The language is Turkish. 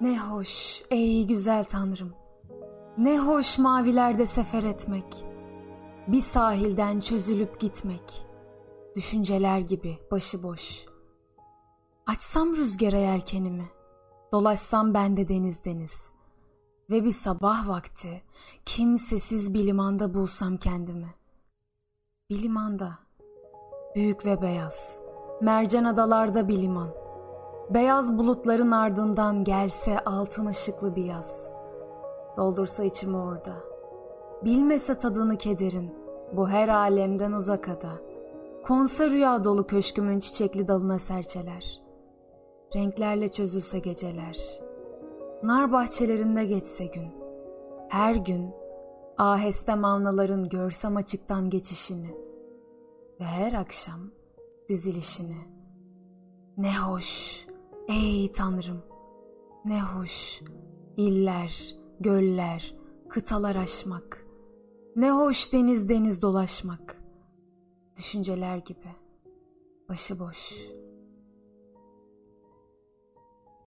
Ne hoş ey güzel tanrım. Ne hoş mavilerde sefer etmek. Bir sahilden çözülüp gitmek. Düşünceler gibi başıboş. Açsam rüzgara yelkenimi. Dolaşsam ben de deniz deniz. Ve bir sabah vakti kimsesiz bir limanda bulsam kendimi. Bir limanda. Büyük ve beyaz. Mercan adalarda bir liman. Beyaz bulutların ardından gelse altın ışıklı bir yaz. Doldursa içimi orada. Bilmese tadını kederin. Bu her alemden uzak ada. Konsa rüya dolu köşkümün çiçekli dalına serçeler. Renklerle çözülse geceler. Nar bahçelerinde geçse gün. Her gün aheste mavnaların görsem açıktan geçişini. Ve her akşam dizilişini. Ne hoş, ey Tanrım, ne hoş, iller, göller, kıtalar aşmak. Ne hoş deniz deniz dolaşmak. Düşünceler gibi, başıboş.